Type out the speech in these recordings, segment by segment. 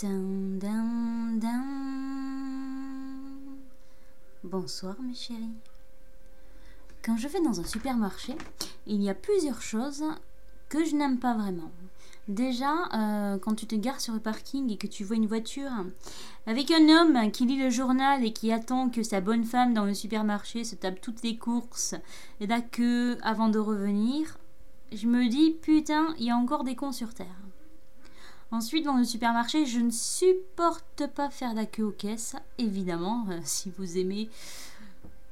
Dun, dun, dun. Bonsoir mes chéris. Quand je vais dans un supermarché, il y a plusieurs choses que je n'aime pas vraiment. Déjà, euh, quand tu te gares sur le parking et que tu vois une voiture avec un homme qui lit le journal et qui attend que sa bonne femme dans le supermarché se tape toutes les courses et la queue avant de revenir, je me dis putain, il y a encore des cons sur terre. Ensuite, dans le supermarché, je ne supporte pas faire la queue aux caisses, évidemment, euh, si vous aimez.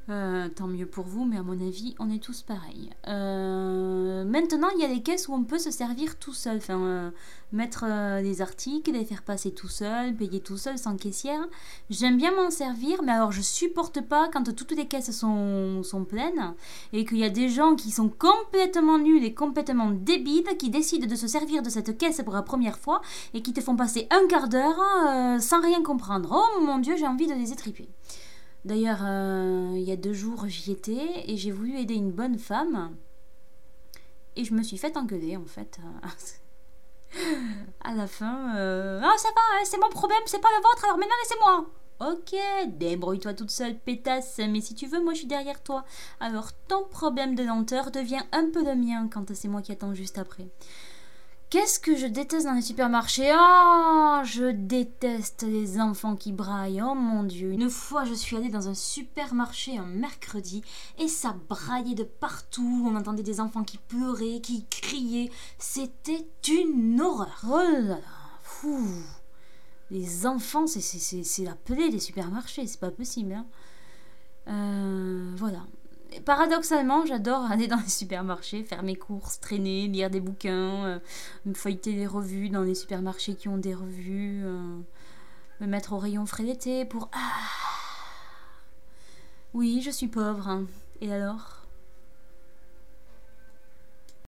Euh, tant mieux pour vous, mais à mon avis, on est tous pareils. Euh, maintenant, il y a des caisses où on peut se servir tout seul. Enfin, euh, mettre des articles, les faire passer tout seul, payer tout seul sans caissière. J'aime bien m'en servir, mais alors je supporte pas quand toutes les caisses sont, sont pleines et qu'il y a des gens qui sont complètement nuls et complètement débiles qui décident de se servir de cette caisse pour la première fois et qui te font passer un quart d'heure sans rien comprendre. Oh mon dieu, j'ai envie de les étriper. D'ailleurs, euh, il y a deux jours, j'y étais et j'ai voulu aider une bonne femme. Et je me suis fait engueuler, en fait. à la fin, euh, ah ça va, hein, c'est mon problème, c'est pas le vôtre, alors maintenant laissez-moi. Ok, débrouille-toi toute seule, pétasse, mais si tu veux, moi je suis derrière toi. Alors ton problème de lenteur devient un peu le mien quand c'est moi qui attends juste après. Qu'est-ce que je déteste dans les supermarchés? Oh, je déteste les enfants qui braillent. Oh mon dieu. Une fois, je suis allée dans un supermarché un mercredi et ça braillait de partout. On entendait des enfants qui pleuraient, qui criaient. C'était une horreur. Oh là là. Les enfants, c'est la plaie des supermarchés. C'est pas possible. hein. Euh, voilà. Paradoxalement, j'adore aller dans les supermarchés, faire mes courses, traîner, lire des bouquins, euh, me feuilleter les revues dans les supermarchés qui ont des revues, euh, me mettre au rayon frais d'été pour... Ah Oui, je suis pauvre. hein. Et alors?